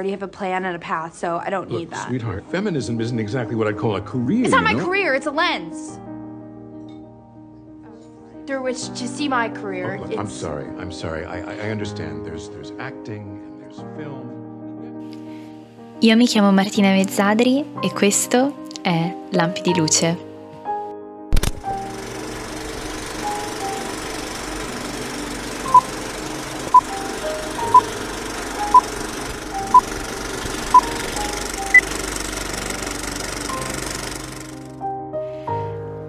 already have a plan and a path, so I don't need Look, that. sweetheart, feminism isn't exactly what I'd call a career. It's not my know? career, it's a lens. Through which to see my career. Oh, look, it's, I'm sorry. I'm sorry. I, I, I understand. There's there's acting and there's film. Io mi chiamo Martina Mezzadri e questo è Lampi di Luce.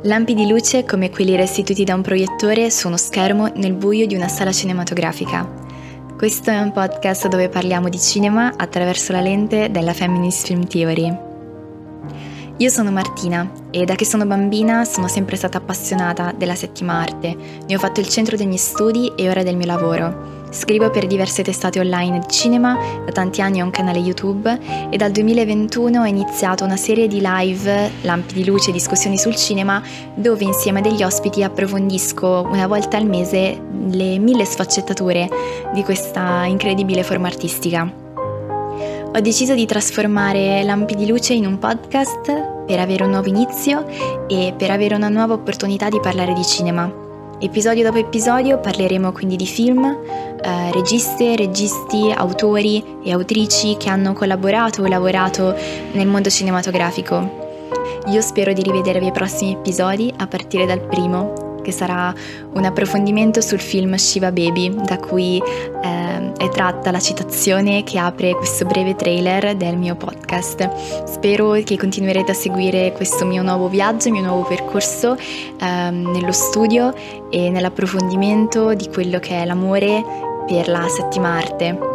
Lampi di luce come quelli restituiti da un proiettore su uno schermo nel buio di una sala cinematografica. Questo è un podcast dove parliamo di cinema attraverso la lente della Feminist Film Theory. Io sono Martina e da che sono bambina sono sempre stata appassionata della settima arte. Ne ho fatto il centro dei miei studi e ora del mio lavoro. Scrivo per diverse testate online di cinema, da tanti anni ho un canale YouTube e dal 2021 ho iniziato una serie di live, lampi di luce e discussioni sul cinema, dove insieme a degli ospiti approfondisco una volta al mese le mille sfaccettature di questa incredibile forma artistica. Ho deciso di trasformare Lampi di Luce in un podcast per avere un nuovo inizio e per avere una nuova opportunità di parlare di cinema. Episodio dopo episodio parleremo quindi di film, eh, registe, registi, autori e autrici che hanno collaborato o lavorato nel mondo cinematografico. Io spero di rivedervi ai prossimi episodi a partire dal primo, che sarà un approfondimento sul film Shiva Baby, da cui eh, è tratta la citazione che apre questo breve trailer del mio podcast. Spero che continuerete a seguire questo mio nuovo viaggio, il mio nuovo percorso eh, nello studio e nell'approfondimento di quello che è l'amore per la settima arte.